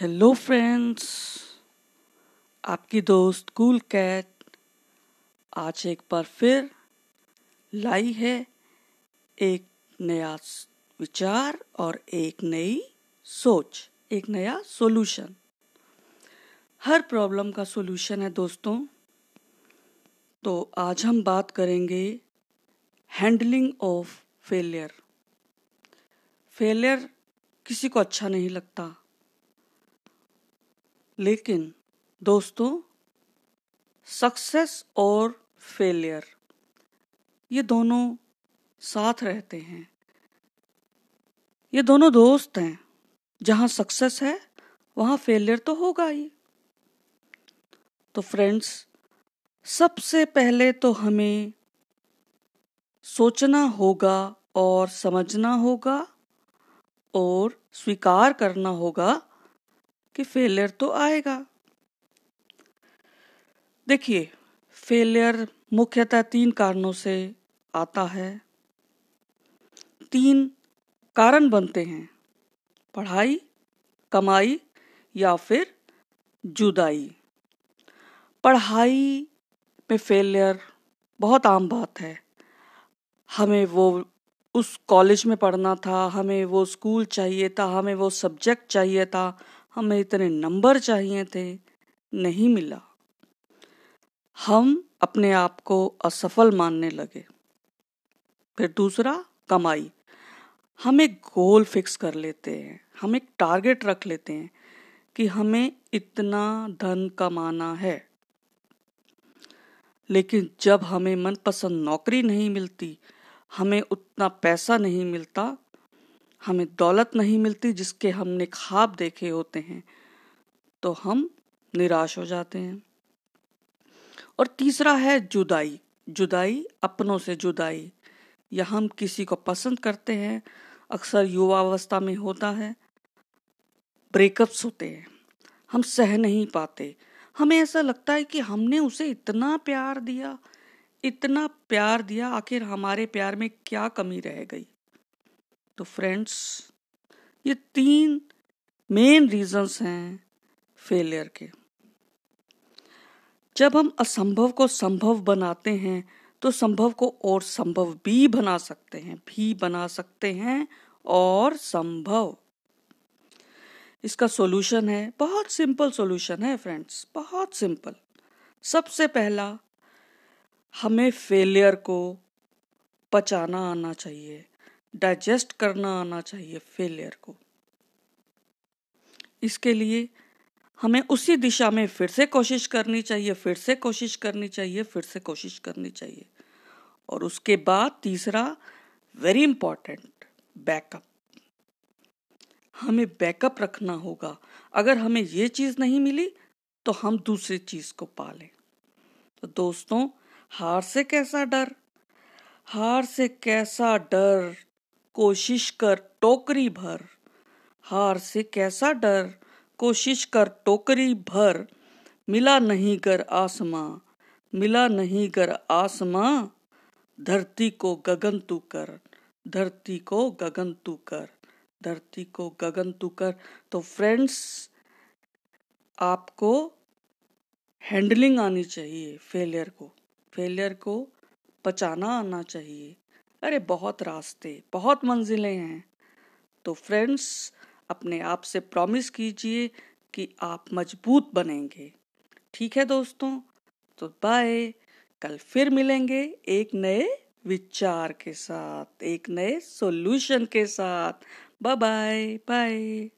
Hello friends आपकी दोस्त cool cat आज एक बार फिर लाई है एक नया विचार और एक नई सोच, एक नया सॉल्यूशन हर प्रॉब्लम का सॉल्यूशन है दोस्तों. तो आज हम बात करेंगे हैंडलिंग ऑफ़ फेलियर फेलियर किसी को अच्छा नहीं लगता. लेकिन दोस्तों सक्सेस और फेलियर ये दोनों साथ रहते हैं। ये दोनों दोस्त हैं। जहाँ सक्सेस है, वहाँ फेलियर तो होगा ही। तो फ्रेंड्स सबसे पहले तो हमें सोचना होगा और समझना होगा और स्वीकार करना होगा कि फेलियर तो आएगा। देखिए फेलियर मुख्यतः तीन कारणों से आता है। तीन कारण बनते हैं। पढ़ाई, कमाई या फिर जुदाई। पढ़ाई में फेलियर बहुत आम बात है। हमें वो उस कॉलेज में पढ़ना था, हमें वो स्कूल चाहिए था, हमें वो सब्जेक्ट चाहिए था हमें इतने नंबर चाहिए थे, नहीं मिला। हम अपने आप को असफल मानने लगे। फिर दूसरा, कमाई। हम एक गोल फिक्स कर लेते हैं। हम एक टारगेट रख लेते हैं कि हमें इतना धन कमाना है। लेकिन जब हमें मनपसंद नौकरी नहीं मिलती, हमें उतना पैसा नहीं मिलता हमें दौलत नहीं मिलती जिसके हमने ख्वाब देखे होते हैं तो हम निराश हो जाते हैं। और तीसरा है जुदाई। जुदाई अपनों से जुदाई। या हम किसी को पसंद करते हैं, अक्सर युवावस्था में होता है, ब्रेकअप्स होते हैं। हम सह नहीं पाते। हमें ऐसा लगता है कि हमने उसे इतना प्यार दिया, इतना प्यार दिया, आखिर हमारे प्यार में क्या कमी रह गई? तो फ्रेंड्स ये तीन मेन रीजंस हैं फेलियर के। जब हम असंभव को संभव बनाते हैं तो संभव को और संभव भी बना सकते हैं, भी बना सकते हैं और संभव। इसका सॉल्यूशन है, बहुत सिंपल सॉल्यूशन है फ्रेंड्स बहुत सिंपल सबसे पहला, हमें फेलियर को पचाना आना चाहिए। डाइजेस्ट करना आना चाहिए फेलियर को। इसके लिए हमें उसी दिशा में फिर से कोशिश करनी चाहिए, फिर से कोशिश करनी चाहिए, फिर से कोशिश करनी चाहिए। और उसके बाद तीसरा वेरी इंपॉर्टेंट बैकअप हमें बैकअप रखना होगा। अगर हमें ये चीज़ नहीं मिली तो हम दूसरी चीज़ को पालें। तो दोस्तों, हार से कैसा डर? हार से कैसा डर कोशिश कर टोकरी भर। हार से कैसा डर? कोशिश कर टोकरी भर। मिला नहीं कर आसमां। मिला नहीं कर आसमां। धरती को गगन तू कर। धरती को गगन तू कर। धरती को गगन तू कर। तो फ्रेंड्स आपको हैंडलिंग आनी चाहिए। फेलियर को। फेलियर को पचाना आना चाहिए। अरे बहुत रास्ते, बहुत मंजिलें हैं। तो फ्रेंड्स अपने आप से प्रॉमिस कीजिए कि आप मज़बूत बनेंगे। ठीक है दोस्तों? तो बाय कल फिर मिलेंगे एक नए विचार के साथ, एक नए सॉल्यूशन के साथ। Bye bye bye